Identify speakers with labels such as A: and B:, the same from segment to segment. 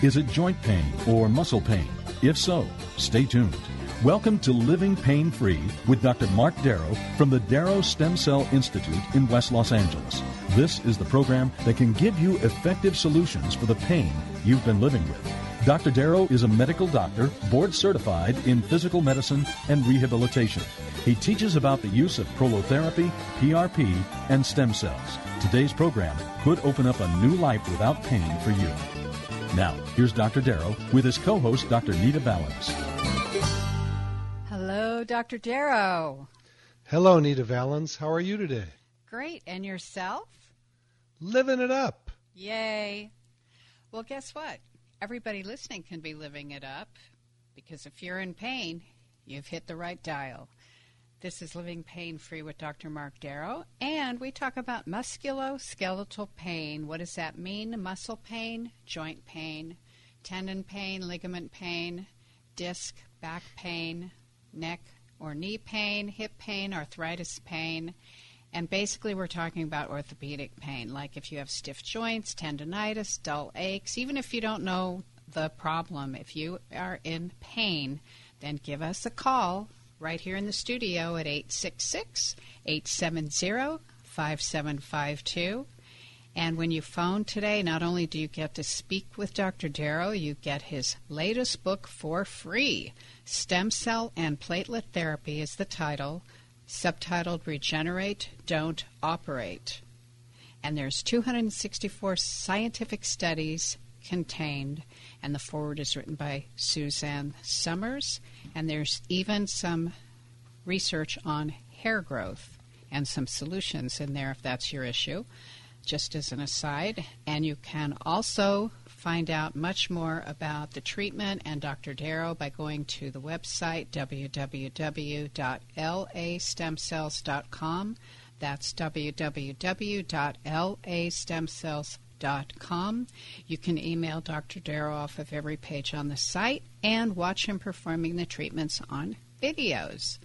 A: Is it joint pain or muscle pain? If so, stay tuned. Welcome to Living Pain Free with Dr. Mark Darrow from the Darrow Stem Cell Institute in West Los Angeles. This is the program that can give you effective solutions for the pain you've been living with. Dr. Darrow is a medical doctor, board certified in physical medicine and rehabilitation. He teaches about the use of prolotherapy, PRP, and stem cells. Today's program could open up a new life without pain for you. Now, here's Dr. Darrow with his co host, Dr. Nita Valens.
B: Hello, Dr. Darrow.
C: Hello, Nita Valens. How are you today?
B: Great. And yourself?
C: Living it up.
B: Yay. Well, guess what? Everybody listening can be living it up because if you're in pain, you've hit the right dial. This is Living Pain Free with Dr. Mark Darrow, and we talk about musculoskeletal pain. What does that mean? Muscle pain, joint pain, tendon pain, ligament pain, disc, back pain, neck or knee pain, hip pain, arthritis pain. And basically, we're talking about orthopedic pain, like if you have stiff joints, tendonitis, dull aches, even if you don't know the problem, if you are in pain, then give us a call right here in the studio at 866 870 5752. And when you phone today, not only do you get to speak with Dr. Darrow, you get his latest book for free. Stem Cell and Platelet Therapy is the title, subtitled Regenerate, Don't Operate. And there's 264 scientific studies contained, and the foreword is written by Suzanne Somers. And there's even some research on hair growth and some solutions in there if that's your issue, just as an aside. And you can also find out much more about the treatment and Dr. Darrow by going to the website www.lastemcells.com. That's www.lastemcells.com. You can email Dr. Darrow off of every page on the site and watch him performing the treatments on videos.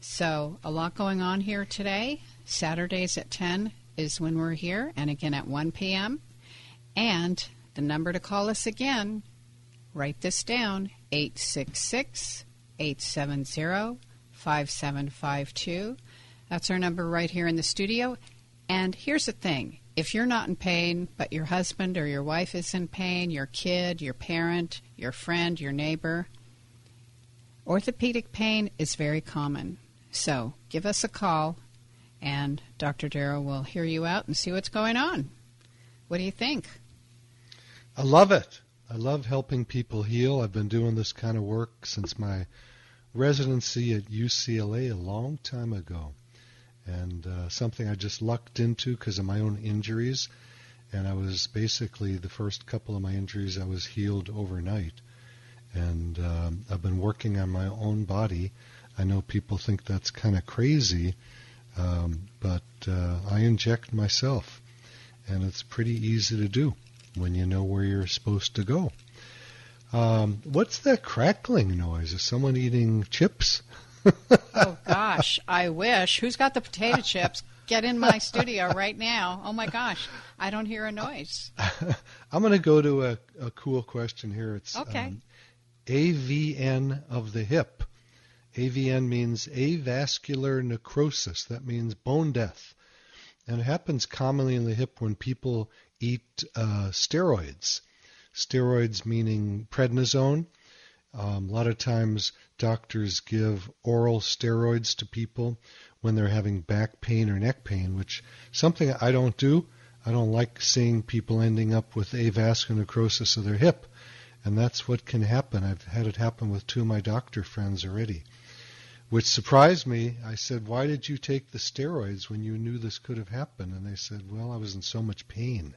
B: So, a lot going on here today. Saturdays at 10 is when we're here, and again at 1 p.m. And the number to call us again, write this down 866 870 5752. That's our number right here in the studio. And here's the thing if you're not in pain, but your husband or your wife is in pain, your kid, your parent, your friend, your neighbor, orthopedic pain is very common. So give us a call, and Dr. Darrow will hear you out and see what's going on. What do you think?
C: I love it. I love helping people heal. I've been doing this kind of work since my residency at UCLA a long time ago, and uh, something I just lucked into because of my own injuries. And I was basically the first couple of my injuries I was healed overnight, and um, I've been working on my own body. I know people think that's kind of crazy, um, but uh, I inject myself, and it's pretty easy to do when you know where you're supposed to go. Um, what's that crackling noise? Is someone eating chips?
B: oh gosh, I wish. Who's got the potato chips? Get in my studio right now. Oh my gosh, I don't hear a noise.
C: I'm going to go to a, a, cool question here. It's
B: okay.
C: Um, AVN of the hip. AVN means avascular necrosis. That means bone death. And it happens commonly in the hip when people eat uh, steroids. Steroids meaning prednisone. Um, a lot of times doctors give oral steroids to people when they're having back pain or neck pain, which something I don't do. I don't like seeing people ending up with avascular necrosis of their hip. And that's what can happen. I've had it happen with two of my doctor friends already. Which surprised me. I said, Why did you take the steroids when you knew this could have happened? And they said, Well, I was in so much pain.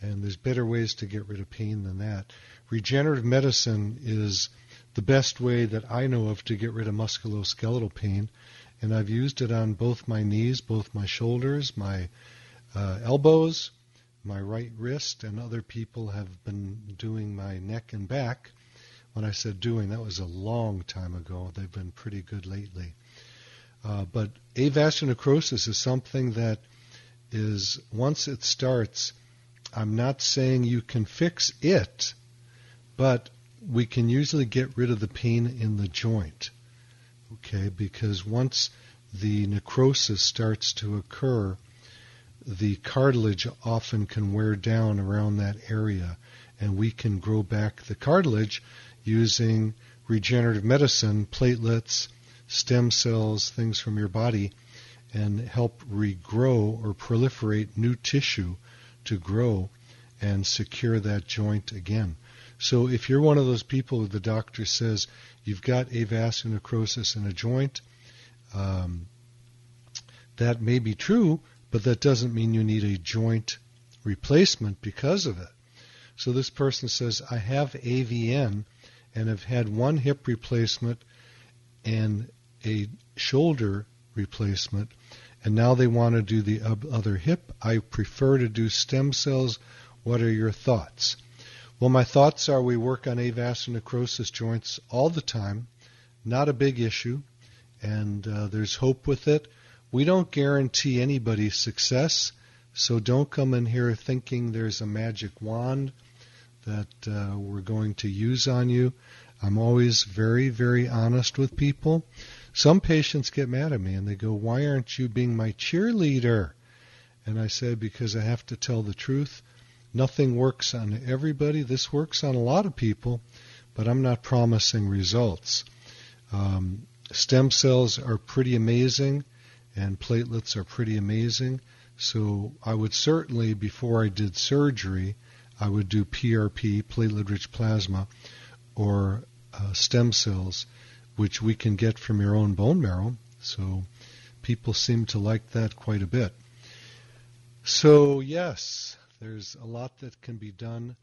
C: And there's better ways to get rid of pain than that. Regenerative medicine is the best way that I know of to get rid of musculoskeletal pain. And I've used it on both my knees, both my shoulders, my uh, elbows, my right wrist, and other people have been doing my neck and back. When I said doing, that was a long time ago. They've been pretty good lately. Uh, but avascular necrosis is something that is, once it starts, I'm not saying you can fix it, but we can usually get rid of the pain in the joint. Okay, because once the necrosis starts to occur, the cartilage often can wear down around that area, and we can grow back the cartilage using regenerative medicine, platelets, stem cells, things from your body, and help regrow or proliferate new tissue to grow and secure that joint again. So if you're one of those people who the doctor says you've got avascular necrosis in a joint, um, that may be true, but that doesn't mean you need a joint replacement because of it. So this person says, I have AVN and have had one hip replacement and a shoulder replacement, and now they want to do the other hip. I prefer to do stem cells. What are your thoughts? Well, my thoughts are we work on avascular necrosis joints all the time, not a big issue, and uh, there's hope with it. We don't guarantee anybody success, so don't come in here thinking there's a magic wand that uh, we're going to use on you. I'm always very, very honest with people. Some patients get mad at me and they go, Why aren't you being my cheerleader? And I say, Because I have to tell the truth. Nothing works on everybody. This works on a lot of people, but I'm not promising results. Um, stem cells are pretty amazing, and platelets are pretty amazing. So I would certainly, before I did surgery, I would do PRP, platelet-rich plasma, or uh, stem cells, which we can get from your own bone marrow. So people seem to like that quite a bit. So yes, there's a lot that can be done,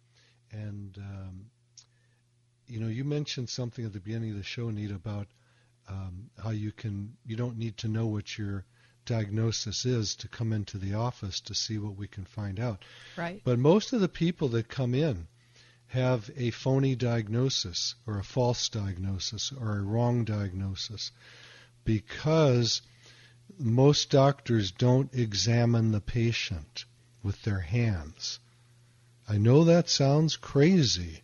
C: and um, you know, you mentioned something at the beginning of the show, Nita, about um, how you can you don't need to know what your diagnosis is to come into the office to see what we can find out.
B: Right.
C: But most of the people that come in have a phony diagnosis or a false diagnosis or a wrong diagnosis because most doctors don't examine the patient with their hands. I know that sounds crazy,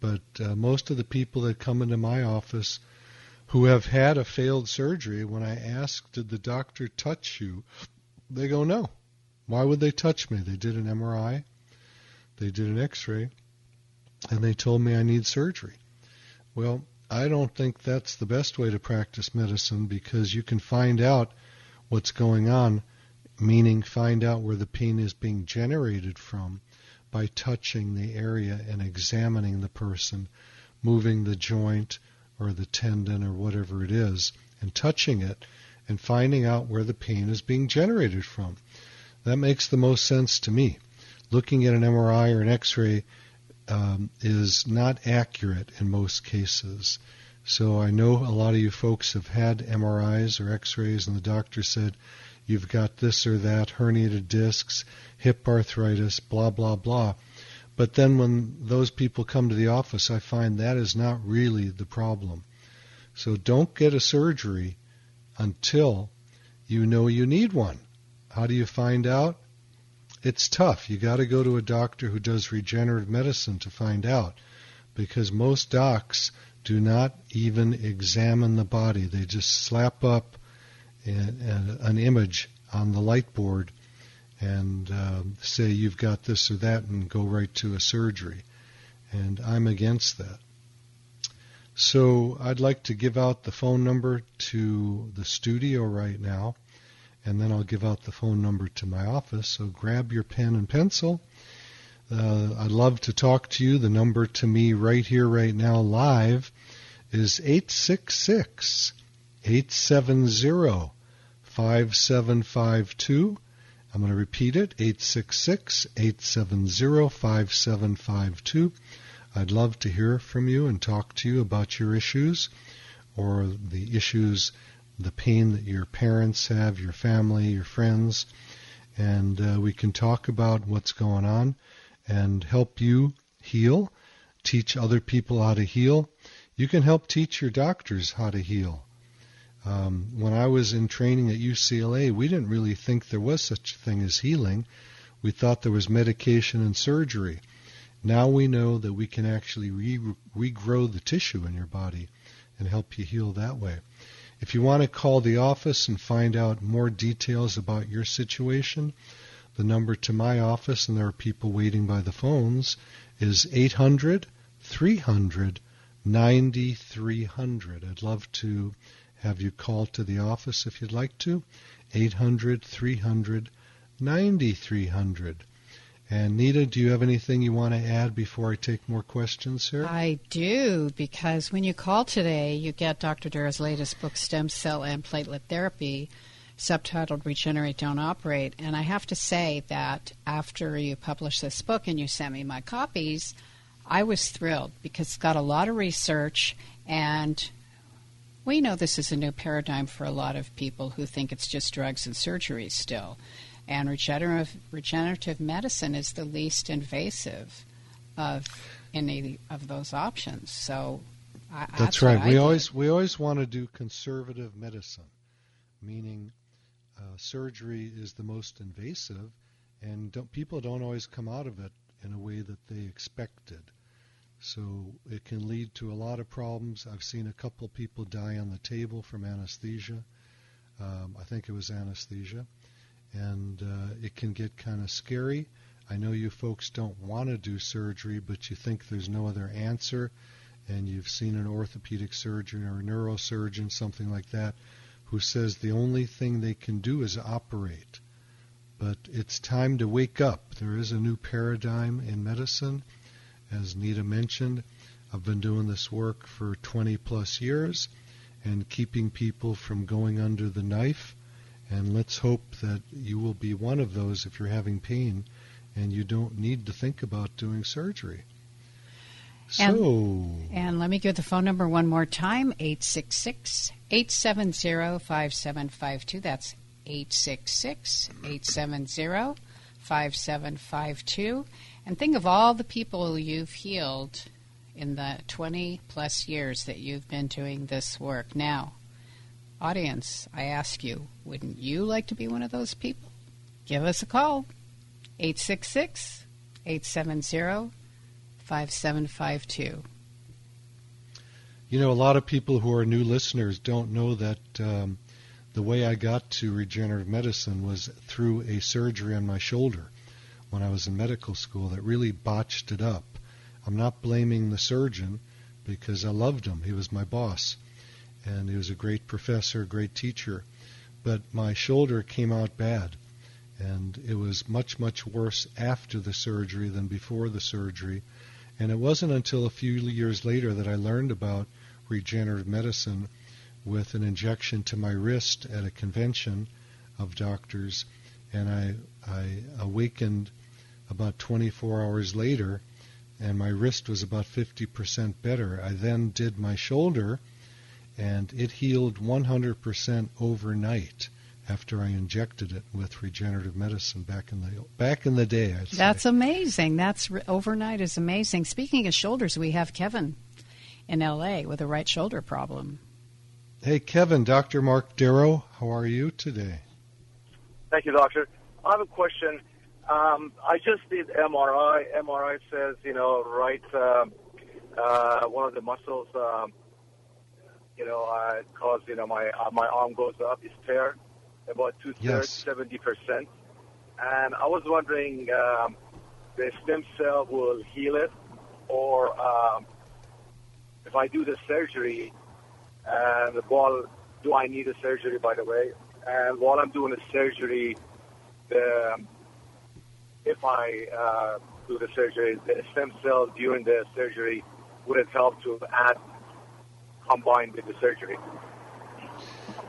C: but uh, most of the people that come into my office who have had a failed surgery, when I ask, did the doctor touch you? They go, no. Why would they touch me? They did an MRI, they did an x ray, and they told me I need surgery. Well, I don't think that's the best way to practice medicine because you can find out what's going on meaning find out where the pain is being generated from by touching the area and examining the person, moving the joint or the tendon or whatever it is, and touching it and finding out where the pain is being generated from. That makes the most sense to me. Looking at an MRI or an X ray um, is not accurate in most cases. So I know a lot of you folks have had MRIs or X rays, and the doctor said, you've got this or that, herniated discs, hip arthritis, blah, blah, blah. But then when those people come to the office, I find that is not really the problem. So don't get a surgery until you know you need one. How do you find out? It's tough. You got to go to a doctor who does regenerative medicine to find out because most docs do not even examine the body. They just slap up an image on the light board and uh, say you've got this or that and go right to a surgery. And I'm against that. So I'd like to give out the phone number to the studio right now, and then I'll give out the phone number to my office. So grab your pen and pencil. Uh, I'd love to talk to you. The number to me right here, right now, live, is 866 870 5752. I'm going to repeat it 866 870 5752. I'd love to hear from you and talk to you about your issues or the issues, the pain that your parents have, your family, your friends, and uh, we can talk about what's going on and help you heal, teach other people how to heal. You can help teach your doctors how to heal. Um, when I was in training at UCLA, we didn't really think there was such a thing as healing. We thought there was medication and surgery. Now we know that we can actually re- regrow the tissue in your body and help you heal that way. If you want to call the office and find out more details about your situation, the number to my office, and there are people waiting by the phones, is 800 300 9300. I'd love to have you call to the office if you'd like to. 800 300 9300. And Nita, do you have anything you want to add before I take more questions here?
B: I do, because when you call today, you get Dr. Darrow's latest book, Stem Cell and Platelet Therapy, subtitled Regenerate, Don't Operate. And I have to say that after you published this book and you sent me my copies, I was thrilled because it's got a lot of research and we know this is a new paradigm for a lot of people who think it's just drugs and surgery still. And regenerative, regenerative medicine is the least invasive of any of those options. So I,
C: that's,
B: that's,
C: right. We always we always want to do conservative medicine, meaning uh, surgery is the most invasive, and don't, people don't always come out of it in a way that they expected. So it can lead to a lot of problems. I've seen a couple people die on the table from anesthesia. Um, I think it was anesthesia. And uh, it can get kind of scary. I know you folks don't want to do surgery, but you think there's no other answer. And you've seen an orthopedic surgeon or a neurosurgeon, something like that, who says the only thing they can do is operate. But it's time to wake up. There is a new paradigm in medicine as Nita mentioned, I've been doing this work for 20 plus years and keeping people from going under the knife. And let's hope that you will be one of those if you're having pain and you don't need to think about doing surgery. So.
B: And, and let me give the phone number one more time 866 870 5752. That's 866 870 5752. And think of all the people you've healed in the 20 plus years that you've been doing this work. Now, audience, I ask you, wouldn't you like to be one of those people? Give us a call. 866 870 5752.
C: You know, a lot of people who are new listeners don't know that um, the way I got to regenerative medicine was through a surgery on my shoulder when I was in medical school that really botched it up. I'm not blaming the surgeon because I loved him. He was my boss, and he was a great professor, a great teacher. But my shoulder came out bad, and it was much, much worse after the surgery than before the surgery. And it wasn't until a few years later that I learned about regenerative medicine with an injection to my wrist at a convention of doctors and I I awakened about 24 hours later, and my wrist was about 50% better. I then did my shoulder, and it healed 100% overnight after I injected it with regenerative medicine back in the back in the day. I'd
B: That's amazing. That's overnight is amazing. Speaking of shoulders, we have Kevin in L.A. with a right shoulder problem.
C: Hey, Kevin, Dr. Mark Darrow, how are you today?
D: Thank you, doctor. I have a question. Um, I just did MRI. MRI says, you know, right, uh, uh, one of the muscles, um, you know, uh, caused, you know, my uh, my arm goes up, is tear, about two thirds, seventy percent. And I was wondering, um, the stem cell will heal it, or um, if I do the surgery, and while do I need a surgery, by the way? And while I'm doing the surgery, the, if I uh, do the surgery, the stem cells during the surgery would have helped to add combined with the surgery?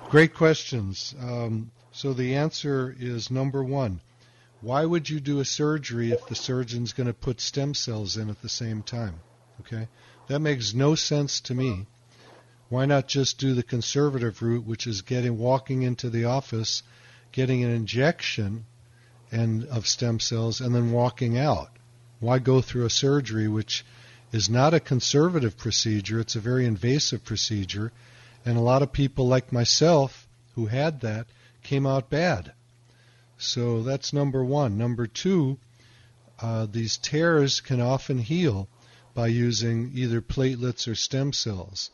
C: Great questions. Um, so the answer is number one. Why would you do a surgery if the surgeon's going to put stem cells in at the same time? Okay? That makes no sense to me. Why not just do the conservative route, which is getting walking into the office, getting an injection and of stem cells and then walking out? Why go through a surgery which is not a conservative procedure, it's a very invasive procedure, and a lot of people like myself who had that came out bad. So that's number one. Number two, uh, these tears can often heal by using either platelets or stem cells.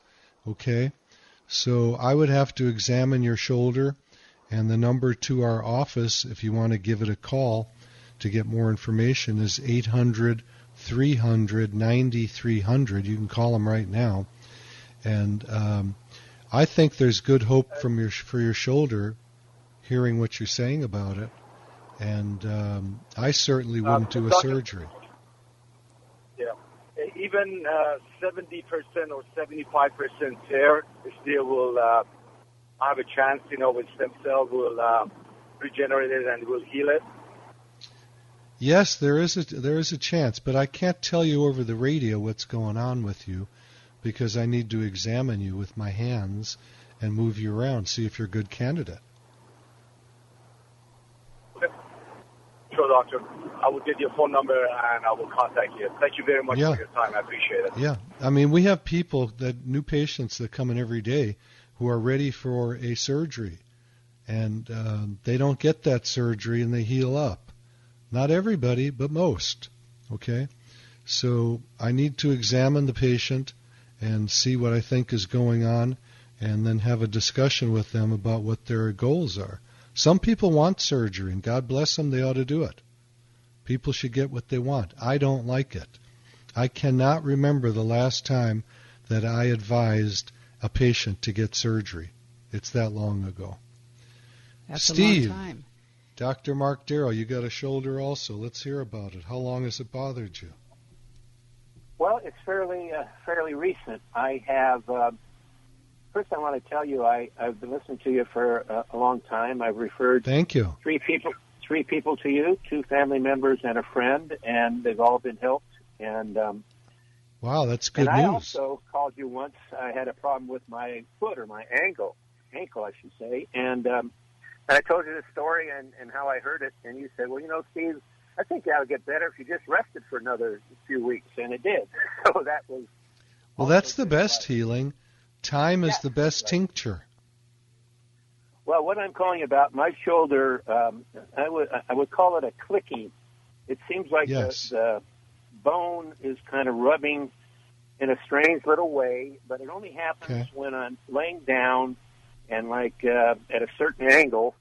C: Okay? So I would have to examine your shoulder, and the number to our office, if you want to give it a call to get more information, is 800 300 9300. You can call them right now. And um, I think there's good hope from your for your shoulder hearing what you're saying about it, and um, I certainly uh, wouldn't do a surgery.
D: Even uh, seventy percent or seventy-five percent tear still will uh, have a chance. You know, with stem cell will uh, regenerate it and will heal it.
C: Yes, there is a there is a chance, but I can't tell you over the radio what's going on with you because I need to examine you with my hands and move you around, see if you're a good candidate.
D: I will get your phone number and I will contact you. Thank you very much yeah. for your time. I appreciate it.
C: Yeah, I mean, we have people that new patients that come in every day who are ready for a surgery, and uh, they don't get that surgery and they heal up. Not everybody, but most. Okay, so I need to examine the patient and see what I think is going on, and then have a discussion with them about what their goals are. Some people want surgery, and God bless them, they ought to do it. People should get what they want. I don't like it. I cannot remember the last time that I advised a patient to get surgery. It's that long ago.
B: That's
C: Steve,
B: a long time.
C: Dr. Mark Darrow, you got a shoulder also. Let's hear about it. How long has it bothered you?
E: Well, it's fairly uh, fairly recent. I have uh, first, I want to tell you I, I've been listening to you for a, a long time. I've referred
C: thank you
E: three people three people to you, two family members and a friend, and they've all been helped. And um,
C: wow, that's good
E: and
C: news.
E: I also called you once. I had a problem with my foot or my ankle, ankle, I should say, and um, and I told you the story and, and how I heard it, and you said, well, you know, Steve, I think that'll get better if you just rested for another few weeks, and it did. So that was.
C: Well, that's the best healing. Time is the best right. tincture.
E: Well, what I'm calling about, my shoulder, um, I would I would call it a clicking. It seems like
C: yes.
E: the, the bone is kind of rubbing in a strange little way, but it only happens
C: okay.
E: when I'm laying down and like uh, at a certain angle,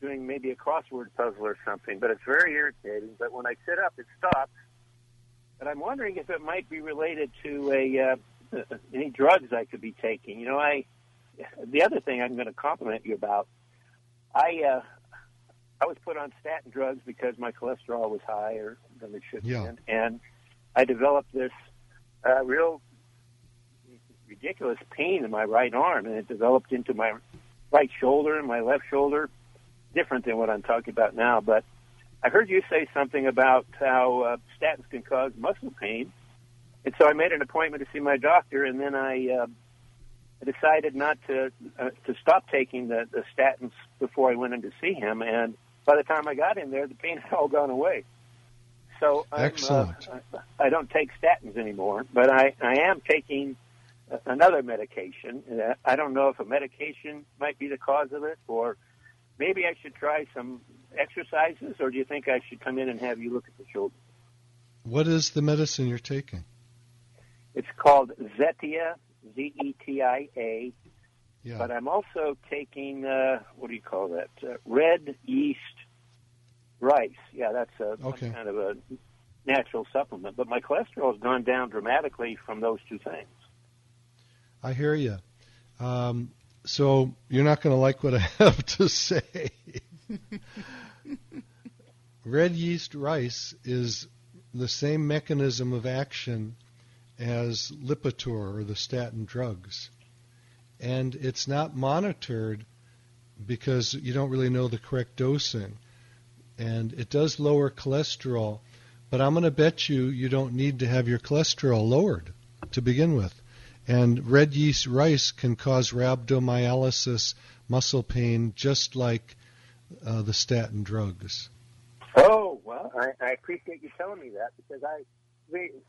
E: doing maybe a crossword puzzle or something. But it's very irritating. But when I sit up, it stops. And I'm wondering if it might be related to a uh, any drugs I could be taking. You know, I the other thing I'm going to compliment you about, I uh, I was put on statin drugs because my cholesterol was higher than it should
C: yeah.
E: have been, and I developed this uh, real ridiculous pain in my right arm, and it developed into my right shoulder and my left shoulder, different than what I'm talking about now. But I heard you say something about how uh, statins can cause muscle pain, and so I made an appointment to see my doctor, and then I, uh, I decided not to uh, to stop taking the, the statins before I went in to see him. And by the time I got in there, the pain had all gone away. So I'm,
C: excellent.
E: Uh, I don't take statins anymore, but I I am taking another medication. Uh, I don't know if a medication might be the cause of it, or maybe I should try some exercises, or do you think I should come in and have you look at the shoulder?
C: What is the medicine you're taking?
E: It's called Zetia, Z-E-T-I-A.
C: Yeah.
E: But I'm also taking uh, what do you call that? Uh, red yeast rice. Yeah, that's a
C: okay.
E: kind of a natural supplement. But my cholesterol has gone down dramatically from those two things.
C: I hear you. Um, so you're not going to like what I have to say. red yeast rice is the same mechanism of action as Lipitor or the statin drugs. And it's not monitored because you don't really know the correct dosing. and it does lower cholesterol. But I'm going to bet you you don't need to have your cholesterol lowered to begin with. And red yeast rice can cause rhabdomyolysis, muscle pain, just like uh, the statin drugs.
E: Oh well, I, I appreciate you telling me that because I,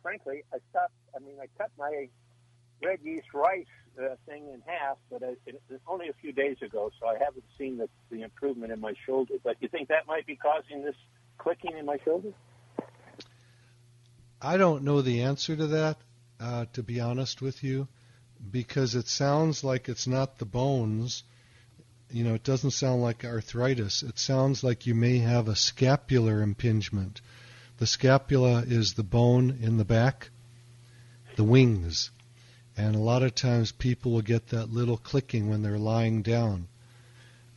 E: frankly, I stopped. I mean, I cut my red yeast rice uh, thing in half, but I, it, it's only a few days ago, so I haven't seen the, the improvement in my shoulder. But you think that might be causing this clicking in my shoulder?
C: I don't know the answer to that, uh, to be honest with you, because it sounds like it's not the bones. You know, it doesn't sound like arthritis. It sounds like you may have a scapular impingement. The scapula is the bone in the back, the wings. And a lot of times people will get that little clicking when they're lying down.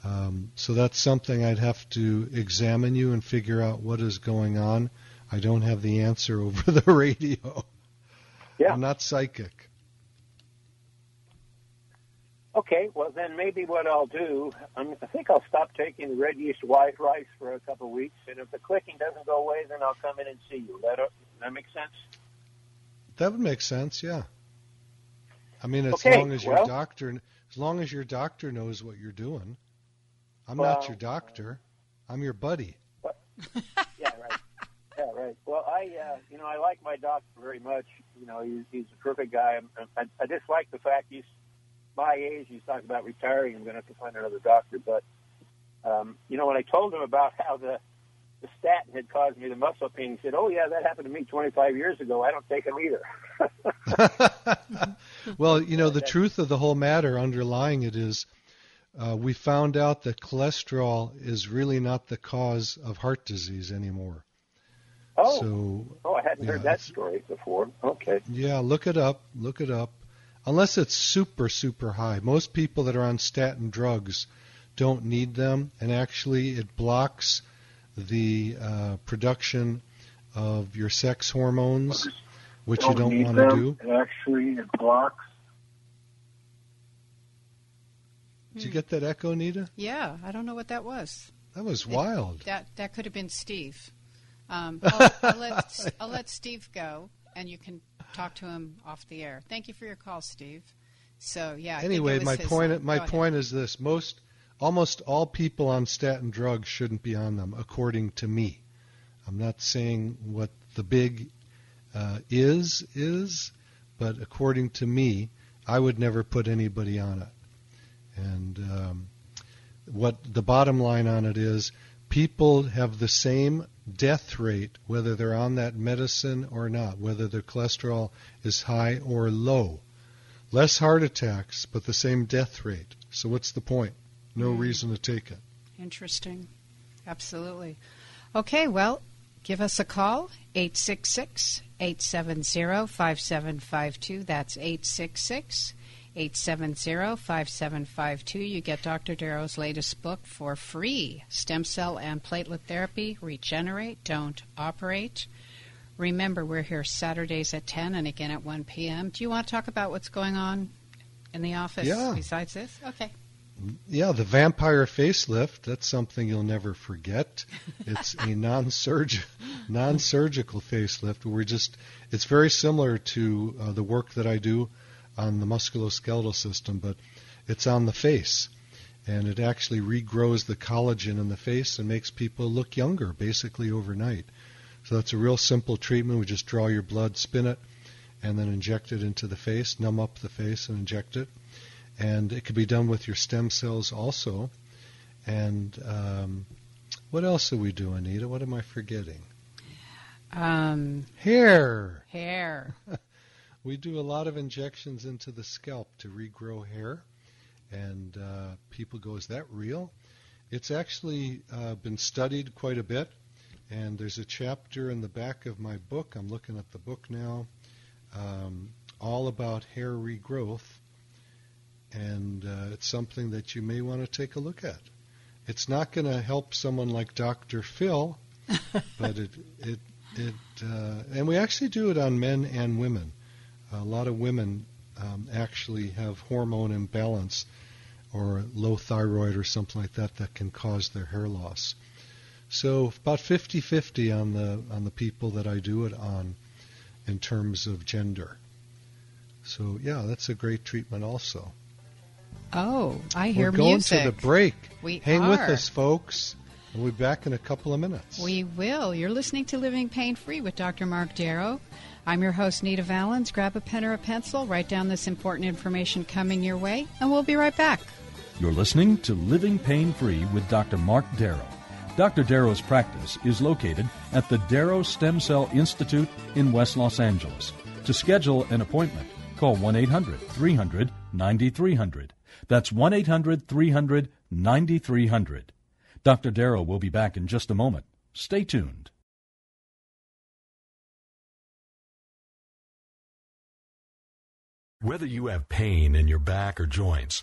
C: Um, so that's something I'd have to examine you and figure out what is going on. I don't have the answer over the radio.
E: Yeah.
C: I'm not psychic.
E: Okay, well then maybe what I'll do, I'm, I think I'll stop taking red yeast white rice for a couple of weeks, and if the clicking doesn't go away, then I'll come in and see you. That that make sense?
C: That would make sense, yeah. I mean, as
E: Okay,
C: long as your
E: well-
C: doctor, as long as your doctor knows what you're doing. I'm
E: Well,
C: not your doctor. I'm your buddy.
E: yeah, right. Yeah, right. Well, I, uh, you know, I like my doctor very much. You know, he's, he's a terrific guy. I, I just like the fact he's my age. He's talking about retiring. I'm going to have to find another doctor. But, um, you know, when I told him about how the the statin had caused me the muscle pain, he said, "Oh yeah, that happened to me 25 years ago. I don't take them either."
C: well, you know, the truth of the whole matter underlying it is uh, we found out that cholesterol is really not the cause of heart disease anymore.
E: oh,
C: So,
E: oh, I hadn't
C: yeah,
E: heard that story before. Okay.
C: yeah, look it up. Look it up. Unless it's super, super high. Most people that are on statin drugs don't need them, and actually, it blocks the uh, production of your sex hormones, which you don't want to do.
E: Actually, it blocks.
C: Did you get that echo, Nita?
B: Yeah, I don't know what that was.
C: That was wild.
B: That that could have been Steve. Um, I'll, I'll, let, I'll let Steve go, and you can talk to him off the air. Thank you for your call, Steve. So yeah. I
C: anyway, my point
B: line.
C: my
B: Go ahead.
C: point is this: most, almost all people on statin drugs shouldn't be on them, according to me. I'm not saying what the big uh, is is, but according to me, I would never put anybody on it. And um, what the bottom line on it is, people have the same death rate whether they're on that medicine or not, whether their cholesterol is high or low. Less heart attacks, but the same death rate. So what's the point? No
B: Mm.
C: reason to take it.
B: Interesting. Absolutely. Okay, well, give us a call 866 870 5752. That's 866 870 5752. You get Dr. Darrow's latest book for free Stem Cell and Platelet Therapy Regenerate, Don't Operate. Remember, we're here Saturdays at 10 and again at 1 p.m. Do you want to talk about what's going on in the office
C: Yeah.
B: besides this? Okay.
C: Yeah, the vampire facelift, that's something you'll never forget. It's a non-surg- non-surgical facelift where we just it's very similar to uh, the work that I do on the musculoskeletal system, but it's on the face. And it actually regrows the collagen in the face and makes people look younger basically overnight. So that's a real simple treatment. We just draw your blood, spin it, and then inject it into the face, numb up the face and inject it and it could be done with your stem cells also. And um, what else do we do, Anita? What am I forgetting?
B: Um,
C: Hair.
B: hair.
C: We do a lot of injections into the scalp to regrow hair, and uh, people go, "Is that real?" It's actually uh, been studied quite a bit, and there's a chapter in the back of my book. I'm looking at the book now, um, all about hair regrowth, and uh, it's something that you may want to take a look at. It's not going to help someone like Dr. Phil, but it it it uh, and we actually do it on men and women. A lot of women um, actually have hormone imbalance or low thyroid or something like that that can cause their hair loss. So about 50-50 on the on the people that I do it on in terms of gender. So yeah, that's a great treatment also.
B: Oh, I hear
C: We're going
B: music.
C: to the break.
B: We
C: Hang with us, folks. We'll be back in a couple of minutes.
B: We will. You're listening to Living Pain Free with Dr. Mark Darrow. I'm your host, Nita Valens. Grab a pen or a pencil, write down this important information coming your way, and we'll be right back.
A: You're listening to Living Pain Free with Dr. Mark Darrow. Dr. Darrow's practice is located at the Darrow Stem Cell Institute in West Los Angeles. To schedule an appointment, call 1 800 300 9300. That's 1 800 300 9300. Dr. Darrow will be back in just a moment. Stay tuned.
F: Whether you have pain in your back or joints,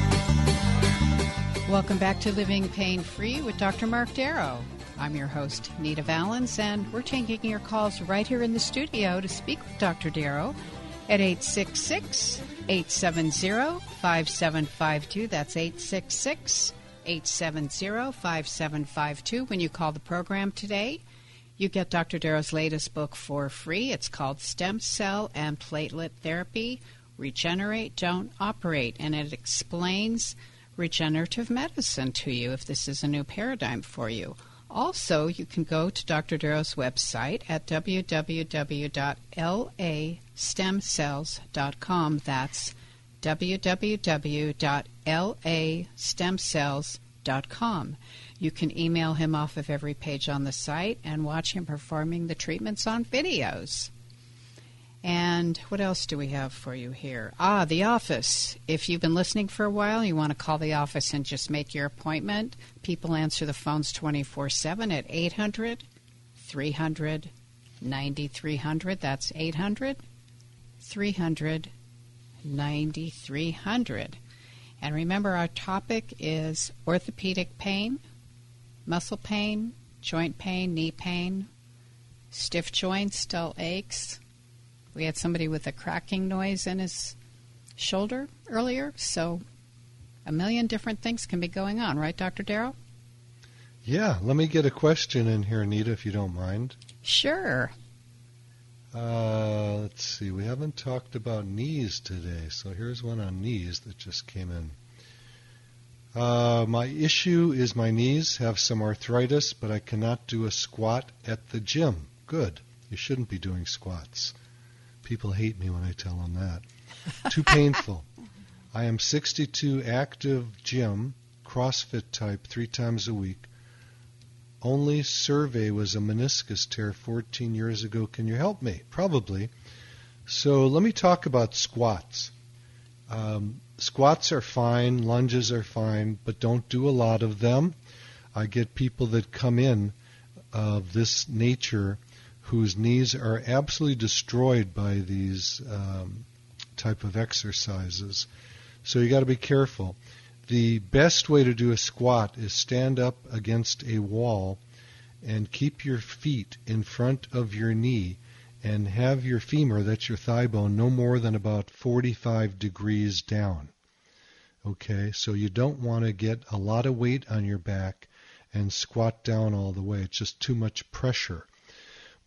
B: Welcome back to Living Pain Free with Dr. Mark Darrow. I'm your host, Nita Valens, and we're taking your calls right here in the studio to speak with Dr. Darrow at 866 870 5752. That's 866 870 5752. When you call the program today, you get Dr. Darrow's latest book for free. It's called Stem Cell and Platelet Therapy Regenerate, Don't Operate, and it explains regenerative medicine to you if this is a new paradigm for you. Also, you can go to Dr. Darrow's website at www.lastemcells.com. That's www.lastemcells.com. You can email him off of every page on the site and watch him performing the treatments on videos. And what else do we have for you here? Ah, the office. If you've been listening for a while, you want to call the office and just make your appointment. People answer the phones 24 7 at 800 300 9300. That's 800 300 9300. And remember, our topic is orthopedic pain, muscle pain, joint pain, knee pain, stiff joints, dull aches. We had somebody with a cracking noise in his shoulder earlier, so a million different things can be going on, right, Dr. Darrow?
C: Yeah, let me get a question in here, Nita, if you don't mind.
B: Sure.
C: Uh, let's see. We haven't talked about knees today, so here's one on knees that just came in. Uh, my issue is my knees have some arthritis, but I cannot do a squat at the gym. Good. You shouldn't be doing squats. People hate me when I tell them that. Too painful. I am 62 active gym, CrossFit type, three times a week. Only survey was a meniscus tear 14 years ago. Can you help me? Probably. So let me talk about squats. Um, squats are fine, lunges are fine, but don't do a lot of them. I get people that come in of this nature whose knees are absolutely destroyed by these um, type of exercises. So you got to be careful. The best way to do a squat is stand up against a wall and keep your feet in front of your knee and have your femur, that's your thigh bone, no more than about 45 degrees down. Okay, so you don't want to get a lot of weight on your back and squat down all the way. It's just too much pressure.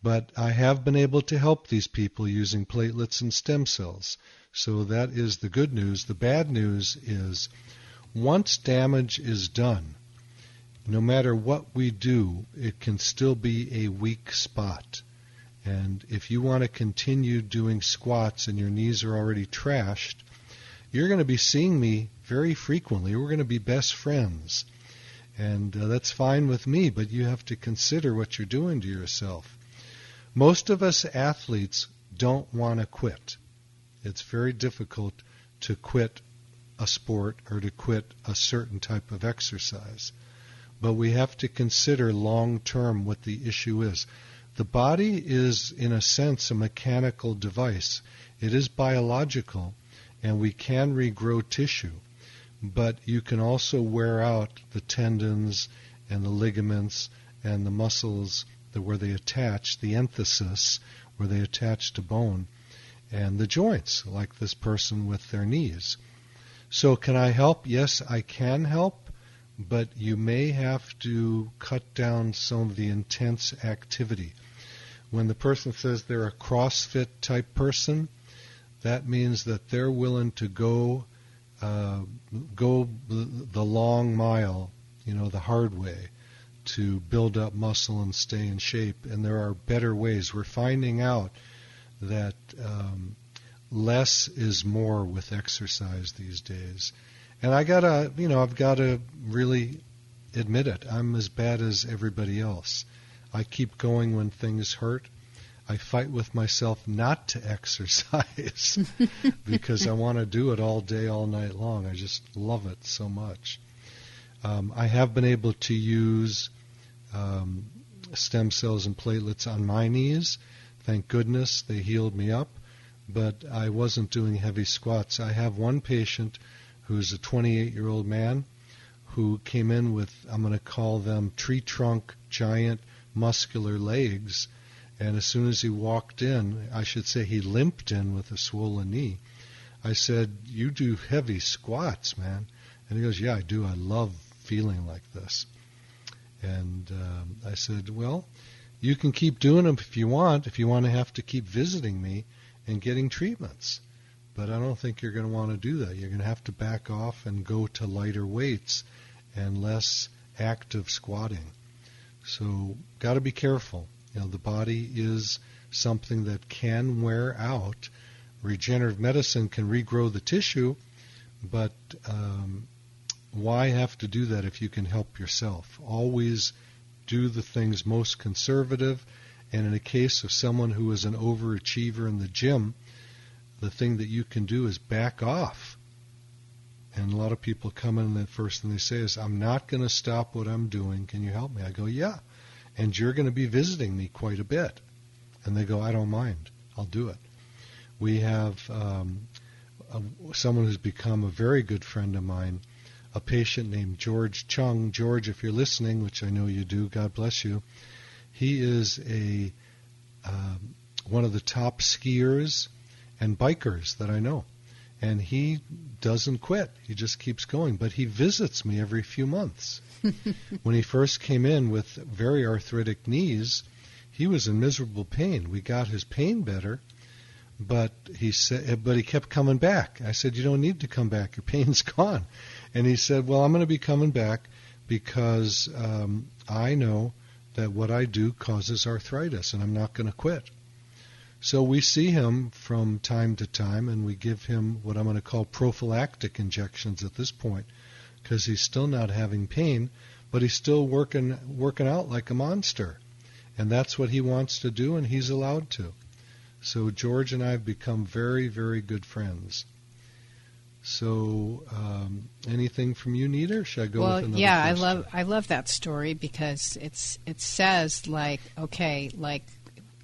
C: But I have been able to help these people using platelets and stem cells. So that is the good news. The bad news is once damage is done, no matter what we do, it can still be a weak spot. And if you want to continue doing squats and your knees are already trashed, you're going to be seeing me very frequently. We're going to be best friends. And uh, that's fine with me, but you have to consider what you're doing to yourself. Most of us athletes don't want to quit. It's very difficult to quit a sport or to quit a certain type of exercise. but we have to consider long term what the issue is. The body is, in a sense, a mechanical device. It is biological, and we can regrow tissue, but you can also wear out the tendons and the ligaments and the muscles where they attach, the enthesis, where they attach to bone, and the joints, like this person with their knees. So, can I help? Yes, I can help, but you may have to cut down some of the intense activity when the person says they're a CrossFit type person, that means that they're willing to go uh, go the long mile, you know, the hard way, to build up muscle and stay in shape. And there are better ways. We're finding out that um, less is more with exercise these days. And I gotta, you know, I've got to really admit it. I'm as bad as everybody else. I keep going when things hurt. I fight with myself not to exercise because I want to do it all day, all night long. I just love it so much. Um, I have been able to use um, stem cells and platelets on my knees. Thank goodness they healed me up, but I wasn't doing heavy squats. I have one patient who's a 28 year old man who came in with, I'm going to call them tree trunk giant muscular legs. And as soon as he walked in, I should say he limped in with a swollen knee. I said, You do heavy squats, man. And he goes, Yeah, I do. I love feeling like this. And um, I said, Well, you can keep doing them if you want, if you want to have to keep visiting me and getting treatments. But I don't think you're going to want to do that. You're going to have to back off and go to lighter weights and less active squatting. So, got to be careful. You know, the body is something that can wear out. Regenerative medicine can regrow the tissue, but um, why have to do that if you can help yourself? Always do the things most conservative. And in a case of someone who is an overachiever in the gym, the thing that you can do is back off. And a lot of people come in and the first thing they say is, I'm not going to stop what I'm doing. Can you help me? I go, yeah. And you're going to be visiting me quite a bit. And they go, I don't mind. I'll do it. We have um, a, someone who's become a very good friend of mine, a patient named George Chung. George, if you're listening, which I know you do, God bless you. He is a um, one of the top skiers and bikers that I know and he doesn't quit. He just keeps going. But he visits me every few months. when he first came in with very arthritic knees, he was in miserable pain. We got his pain better, but he said, but he kept coming back. I said, "You don't need to come back. Your pain's gone." And he said, "Well, I'm going to be coming back because um, I know that what I do causes arthritis, and I'm not going to quit." So we see him from time to time, and we give him what I'm going to call prophylactic injections at this point, because he's still not having pain, but he's still working working out like a monster, and that's what he wants to do, and he's allowed to. So George and I have become very, very good friends. So, um, anything from you, Nita? Should I go
B: well,
C: with another
B: yeah? I love I love that story because it's it says like okay, like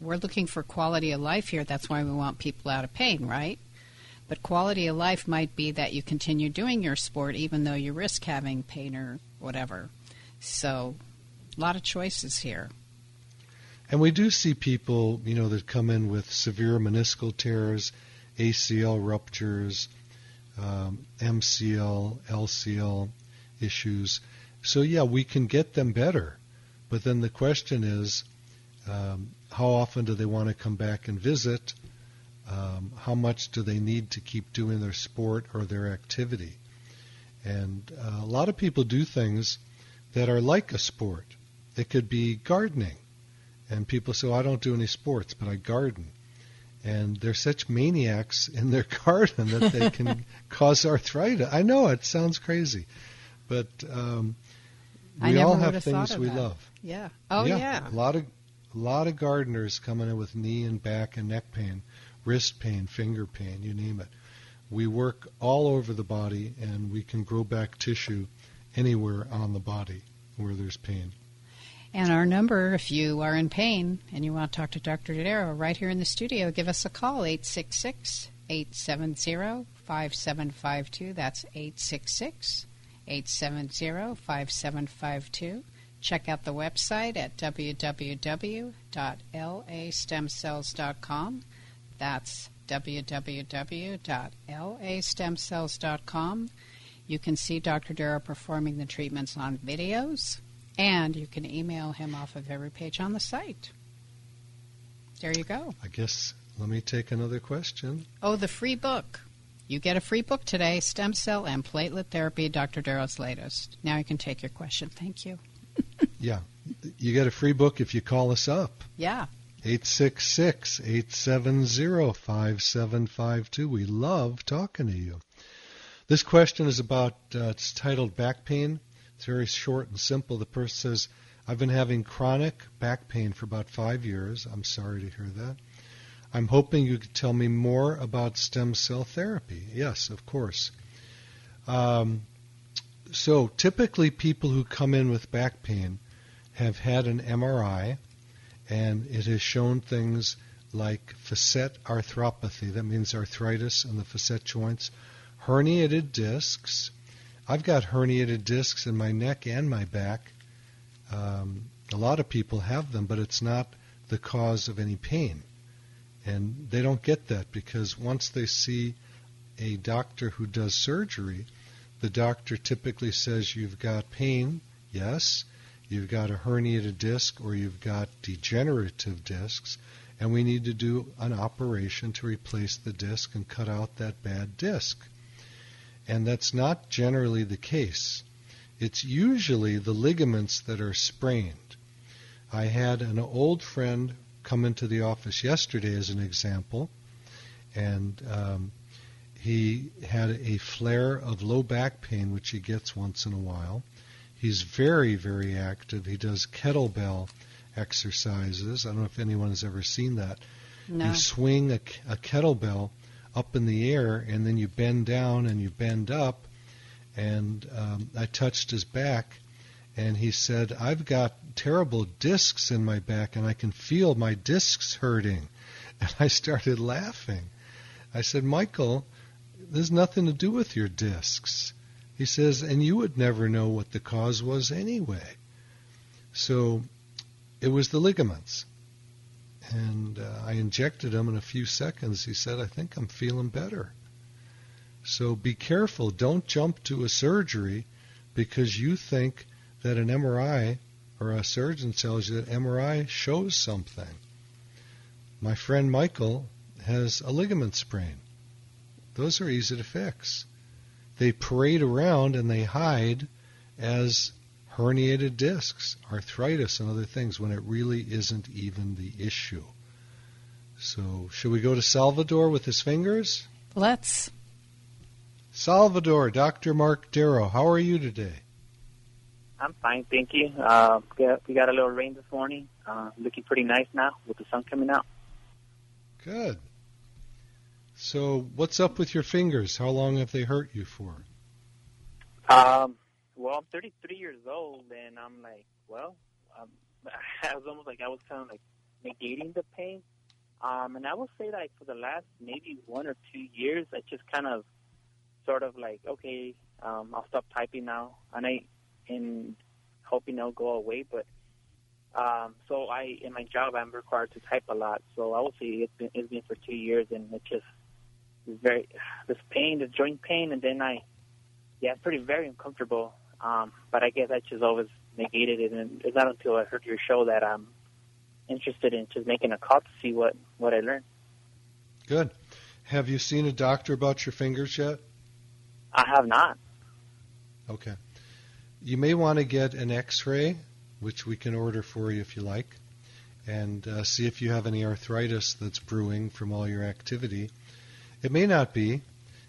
B: we're looking for quality of life here. That's why we want people out of pain, right? But quality of life might be that you continue doing your sport even though you risk having pain or whatever. So, a lot of choices here.
C: And we do see people, you know, that come in with severe meniscal tears, ACL ruptures, um, MCL, LCL issues. So, yeah, we can get them better. But then the question is, um, how often do they want to come back and visit? Um, how much do they need to keep doing their sport or their activity? And uh, a lot of people do things that are like a sport. It could be gardening. And people say, well, I don't do any sports, but I garden. And they're such maniacs in their garden that they can cause arthritis. I know it sounds crazy, but um, we all have things we
B: that.
C: love.
B: Yeah. Oh
C: yeah.
B: yeah.
C: A lot of a lot of gardeners coming in with knee and back and neck pain, wrist pain, finger pain, you name it. We work all over the body and we can grow back tissue anywhere on the body where there's pain.
B: And our number, if you are in pain and you want to talk to Dr. Darrow right here in the studio, give us a call, 866 870 5752. That's 866 870 5752. Check out the website at www.lastemcells.com. That's www.lastemcells.com. You can see Dr. Darrow performing the treatments on videos, and you can email him off of every page on the site. There you go.
C: I guess let me take another question.
B: Oh, the free book. You get a free book today Stem Cell and Platelet Therapy, Dr. Darrow's latest. Now you can take your question. Thank you.
C: yeah. You get a free book if you call us up.
B: Yeah.
C: 866 870 5752. We love talking to you. This question is about, uh, it's titled Back Pain. It's very short and simple. The person says, I've been having chronic back pain for about five years. I'm sorry to hear that. I'm hoping you could tell me more about stem cell therapy. Yes, of course. Um, so typically, people who come in with back pain have had an MRI, and it has shown things like facet arthropathy. That means arthritis in the facet joints, herniated discs. I've got herniated discs in my neck and my back. Um, a lot of people have them, but it's not the cause of any pain. And they don't get that because once they see a doctor who does surgery, the doctor typically says you've got pain, yes, you've got a herniated disc or you've got degenerative discs, and we need to do an operation to replace the disc and cut out that bad disc. And that's not generally the case. It's usually the ligaments that are sprained. I had an old friend come into the office yesterday as an example, and um, he had a flare of low back pain, which he gets once in a while. He's very, very active. He does kettlebell exercises. I don't know if anyone has ever seen that.
B: No.
C: You swing a, a kettlebell up in the air, and then you bend down and you bend up. And um, I touched his back, and he said, I've got terrible discs in my back and I can feel my discs hurting. And I started laughing. I said, Michael, there's nothing to do with your discs. He says, and you would never know what the cause was anyway. So it was the ligaments. And uh, I injected him in a few seconds. He said, I think I'm feeling better. So be careful. Don't jump to a surgery because you think that an MRI or a surgeon tells you that MRI shows something. My friend Michael has a ligament sprain. Those are easy to fix. They parade around and they hide as herniated discs, arthritis, and other things when it really isn't even the issue. So, should we go to Salvador with his fingers?
B: Let's.
C: Salvador, Dr. Mark Darrow, how are you today?
G: I'm fine, thank you. Uh, we got a little rain this morning. Uh, looking pretty nice now with the sun coming out.
C: Good. So, what's up with your fingers? How long have they hurt you for?
G: Um, well, I'm 33 years old, and I'm like, well, um, I was almost like I was kind of like negating the pain. Um, and I will say like for the last maybe one or two years, I just kind of sort of like, okay, um, I'll stop typing now. And I, and hoping it'll go away. But um, so I, in my job, I'm required to type a lot. So I would say it's been it's been for two years, and it just very this pain, the joint pain, and then I, yeah, it's pretty very uncomfortable. Um, but I guess I just always negated it, and it's not until I heard your show that I'm interested in just making a call to see what what I learned.
C: Good. Have you seen a doctor about your fingers yet?
G: I have not.
C: Okay. You may want to get an X-ray, which we can order for you if you like, and uh, see if you have any arthritis that's brewing from all your activity. It may not be.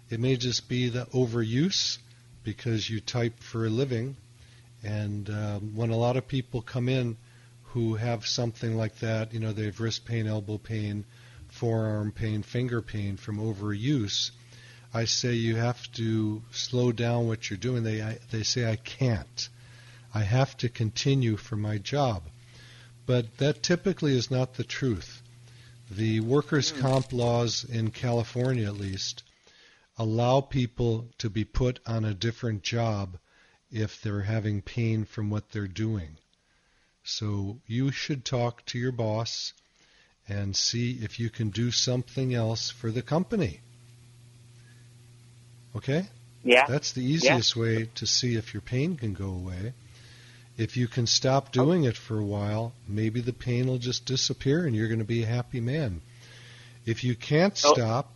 C: It may just be the overuse because you type for a living. And um, when a lot of people come in who have something like that, you know, they have wrist pain, elbow pain, forearm pain, finger pain from overuse, I say you have to slow down what you're doing. They I, they say I can't. I have to continue for my job. But that typically is not the truth. The workers' comp laws in California, at least, allow people to be put on a different job if they're having pain from what they're doing. So you should talk to your boss and see if you can do something else for the company. Okay?
G: Yeah.
C: That's the easiest way to see if your pain can go away. If you can stop doing it for a while, maybe the pain will just disappear and you're going to be a happy man. If you can't
G: Oh.
C: stop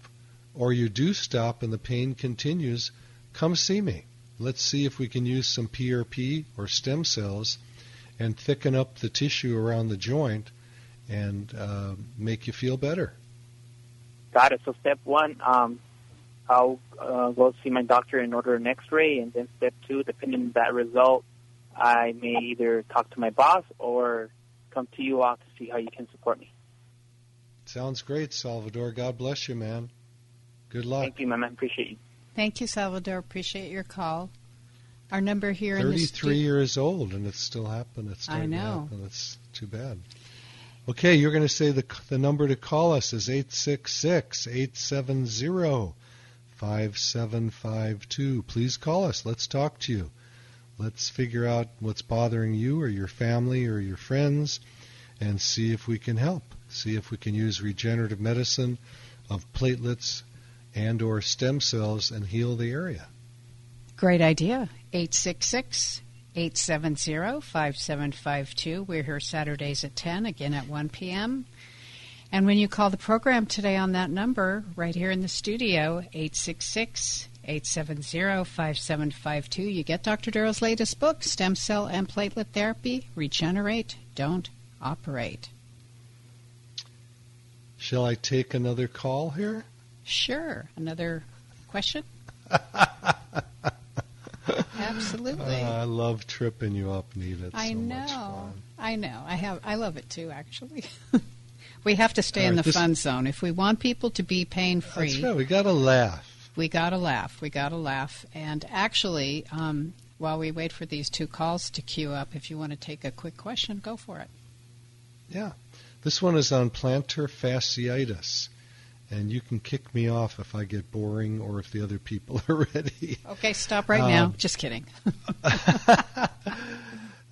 C: or you do stop and the pain continues, come see me. Let's see if we can use some PRP or stem cells and thicken up the tissue around the joint and uh, make you feel better.
G: Got it. So step one, um, I'll uh, go see my doctor and order an X-ray, and then step two, depending on that result, I may either talk to my boss or come to you all to see how you can support me.
C: Sounds great, Salvador. God bless you, man. Good luck.
G: Thank you, man. I appreciate you.
B: Thank you, Salvador. Appreciate your call. Our number here in the
C: 33
B: studio.
C: years old and it's still happening. It's
B: I
C: starting to
B: know.
C: happen. It's too bad. Okay, you're going to say the the number to call us is 866-870-5752. Please call us. Let's talk to you. Let's figure out what's bothering you or your family or your friends and see if we can help. See if we can use regenerative medicine of platelets and or stem cells and heal the area.
B: Great idea. 866 870 5752. We're here Saturdays at 10, again at 1 p.m. And when you call the program today on that number, right here in the studio, 866 870 5752, you get Dr. Darrow's latest book, Stem Cell and Platelet Therapy Regenerate, Don't Operate.
C: Shall I take another call here?
B: Sure. Another question? Absolutely.
C: Uh, I love tripping you up, Nita.
B: I
C: so
B: know. I know. I have. I love it too. Actually, we have to stay
C: All
B: in the
C: this-
B: fun zone if we want people to be pain
C: That's
B: free.
C: right. We got to laugh.
B: We gotta laugh. We gotta laugh. And actually, um, while we wait for these two calls to queue up, if you want to take a quick question, go for it.
C: Yeah. This one is on plantar fasciitis. And you can kick me off if I get boring or if the other people are ready.
B: Okay, stop right now.
C: Um,
B: Just kidding.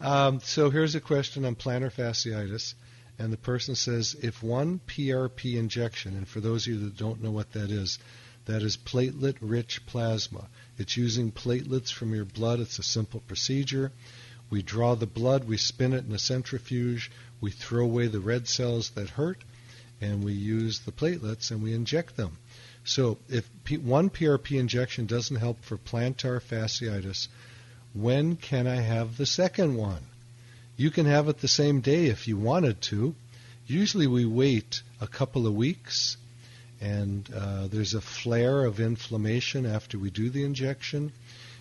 C: Um, so here's a question on plantar fasciitis. And the person says if one PRP injection, and for those of you that don't know what that is, that is platelet rich plasma. It's using platelets from your blood. It's a simple procedure. We draw the blood, we spin it in a centrifuge, we throw away the red cells that hurt, and we use the platelets and we inject them. So if P- one PRP injection doesn't help for plantar fasciitis, when can I have the second one? You can have it the same day if you wanted to. Usually we wait a couple of weeks, and uh, there's a flare of inflammation after we do the injection.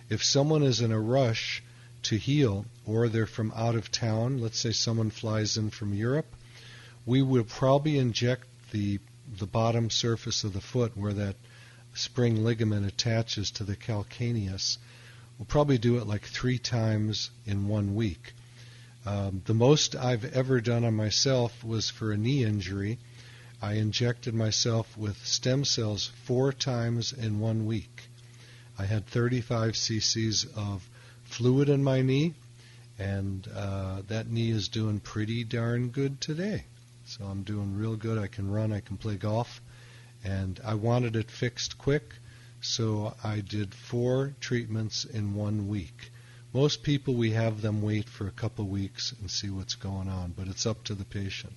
C: If someone is in a rush to heal, or they're from out of town, let's say someone flies in from Europe, we will probably inject the the bottom surface of the foot where that spring ligament attaches to the calcaneus. We'll probably do it like three times in one week. Um, the most I've ever done on myself was for a knee injury. I injected myself with stem cells four times in one week. I had 35 cc's of fluid in my knee, and uh, that knee is doing pretty darn good today. So I'm doing real good. I can run, I can play golf, and I wanted it fixed quick, so I did four treatments in one week. Most people, we have them wait for a couple weeks and see what's going on, but it's up to the patient.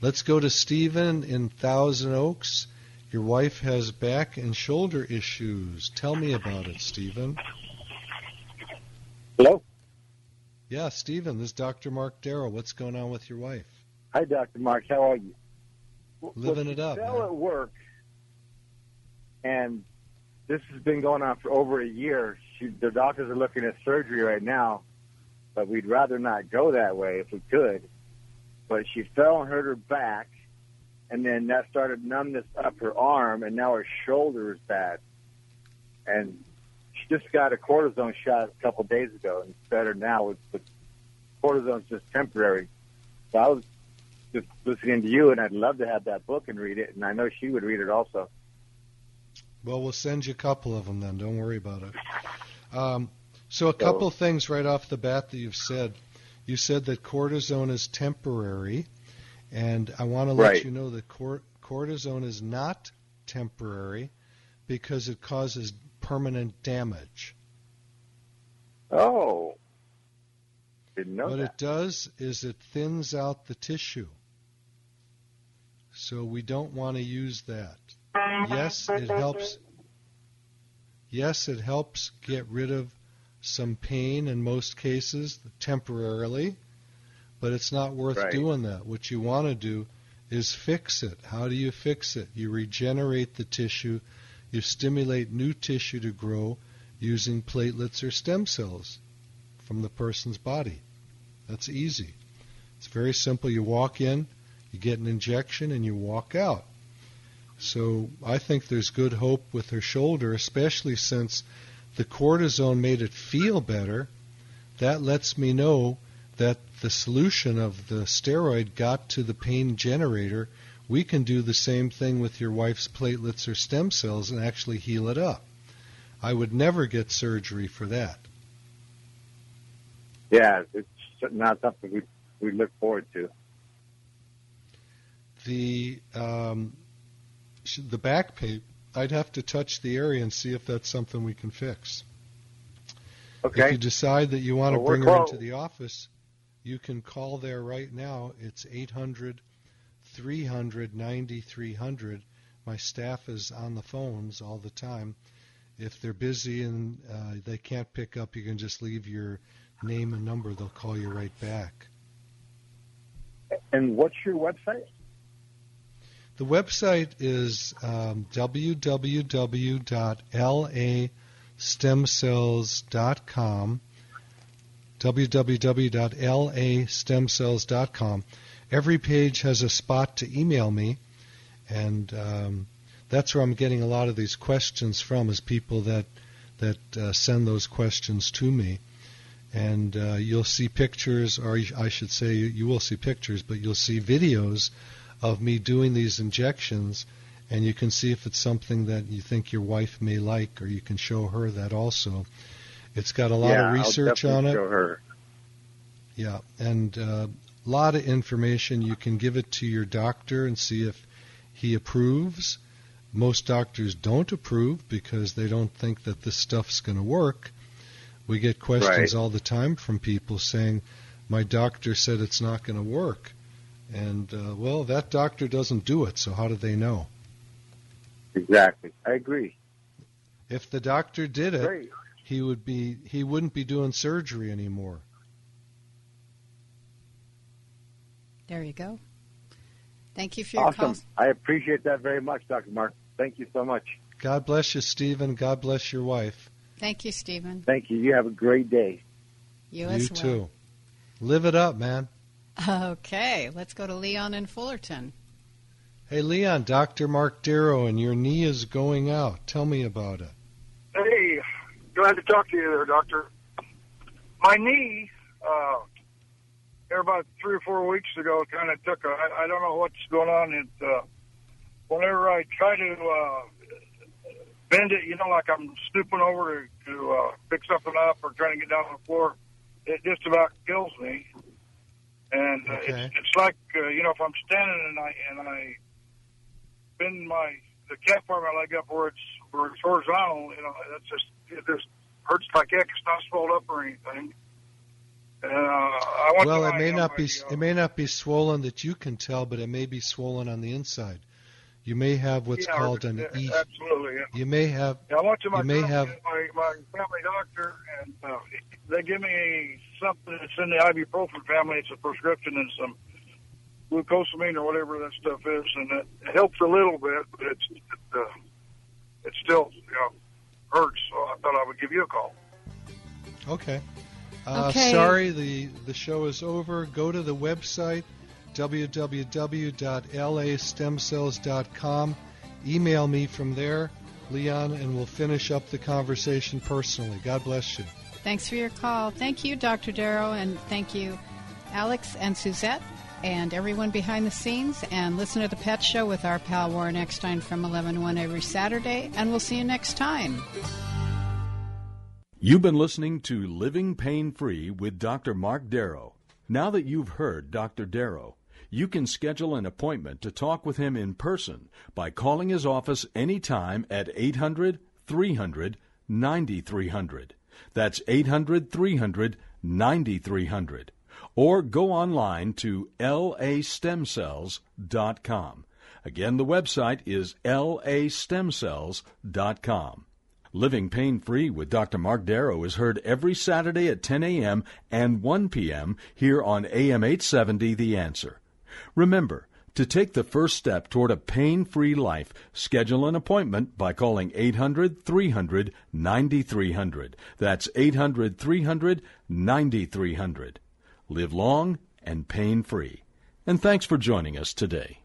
C: Let's go to Stephen in Thousand Oaks. Your wife has back and shoulder issues. Tell me about it, Stephen.
H: Hello.
C: Yeah, Stephen, this is Dr. Mark Darrow. What's going on with your wife?
H: Hi, Dr. Mark. How are you?
C: Living it up,
H: she fell at work, and this has been going on for over a year. She, the doctors are looking at surgery right now, but we'd rather not go that way if we could. But she fell and hurt her back, and then that started numbness up her arm, and now her shoulder is bad. And she just got a cortisone shot a couple days ago, and it's better now with cortisone's just temporary. So I was just listening to you, and I'd love to have that book and read it, and I know she would read it also.
C: Well, we'll send you a couple of them then. Don't worry about it. Um, so, a couple so, things right off the bat that you've said. You said that cortisone is temporary, and I want to let
H: right.
C: you know that cor- cortisone is not temporary because it causes permanent damage.
H: Oh. Didn't know
C: what
H: that.
C: it does is it thins out the tissue. So we don't want to use that. Yes, it helps. Yes, it helps get rid of some pain in most cases temporarily, but it's not worth
H: right.
C: doing that. What you want to do is fix it. How do you fix it? You regenerate the tissue, you stimulate new tissue to grow using platelets or stem cells from the person's body. That's easy. It's very simple. You walk in, you get an injection, and you walk out. So I think there's good hope with her shoulder, especially since the cortisone made it feel better. That lets me know that the solution of the steroid got to the pain generator. We can do the same thing with your wife's platelets or stem cells and actually heal it up. I would never get surgery for that.
H: Yeah, it's not something we we look forward to.
C: The um, the back pain, I'd have to touch the area and see if that's something we can fix.
H: Okay.
C: If you decide that you want
H: well,
C: to bring
H: her
C: into the office, you can call there right now. It's 800 300 9300. My staff is on the phones all the time. If they're busy and uh, they can't pick up, you can just leave your name and number. They'll call you right back.
H: And what's your website?
C: The website is um, www.lastemcells.com. www.lastemcells.com. Every page has a spot to email me, and um, that's where I'm getting a lot of these questions from. Is people that that uh, send those questions to me, and uh, you'll see pictures, or I should say, you will see pictures, but you'll see videos of me doing these injections, and you can see if it's something that you think your wife may like, or you can show her that also. It's got a lot
H: yeah,
C: of research on it.
H: Show her.
C: Yeah, and a uh, lot of information. You can give it to your doctor and see if he approves. Most doctors don't approve because they don't think that this stuff's going to work. We get questions
H: right.
C: all the time from people saying, "My doctor said it's not going to work." And uh, well, that doctor doesn't do it, so how do they know?
H: Exactly, I agree.
C: If the doctor did it,
H: Great.
C: he would be he wouldn't be doing surgery anymore.
B: There you go. Thank you for your
H: awesome.
B: call.
H: I appreciate that very much, Dr. Mark. Thank you so much.
C: God bless you, Stephen. God bless your wife.
B: Thank you, Stephen.
H: Thank you. You have a great day.
B: You,
C: you
B: as well.
C: too. Live it up, man.
B: Okay, let's go to Leon in Fullerton.
C: Hey, Leon, Dr. Mark Darrow, and your knee is going out. Tell me about it.
I: Hey, glad to talk to you there, Doctor. My knee, uh, about three or four weeks ago, kind of took a, I, I don't know what's going on. It, uh, whenever I try to, uh, bend it, you know, like I'm stooping over to, to uh, pick something up or trying to get down on the floor, it just about kills me. And uh,
C: Okay.
I: it's, it's like uh, you know, if I'm standing and I and I bend my the calf part of my leg up where it's where it's horizontal, you know, that's just it just hurts like heck. It's not swelled up or anything. And, uh, I
C: Well, it may not be
I: uh,
C: it may not be swollen that you can tell, but it may be swollen on the inside. You may have what's
I: yeah,
C: called
I: uh,
C: an E.
I: Absolutely. Yeah.
C: You may have
I: Yeah, I went to my
C: You may
I: family,
C: have-
I: my, my family doctor, and uh, they give me something that's in the ibuprofen family. It's a prescription and some glucosamine or whatever that stuff is, and it, it helps a little bit, but it's it, uh, it still you know hurts. So I thought I would give you a call.
C: Okay. Uh,
B: Okay.
C: Sorry, the the show is over. Go to the website www.lastemcells.com. Email me from there, Leon, and we'll finish up the conversation personally. God bless you.
B: Thanks for your call. Thank you, Dr. Darrow, and thank you, Alex and Suzette, and everyone behind the scenes. And listen to the Pet Show with our pal Warren Eckstein from 11 1 every Saturday. And we'll see you next time.
A: You've been listening to Living Pain Free with Dr. Mark Darrow. Now that you've heard Dr. Darrow, you can schedule an appointment to talk with him in person by calling his office anytime at 800 300 9300. That's 800 300 9300. Or go online to lastemcells.com. Again, the website is lastemcells.com. Living Pain Free with Dr. Mark Darrow is heard every Saturday at 10 a.m. and 1 p.m. here on AM 870 The Answer. Remember, to take the first step toward a pain free life, schedule an appointment by calling 800 300 9300. That's 800 300 9300. Live long and pain free. And thanks for joining us today.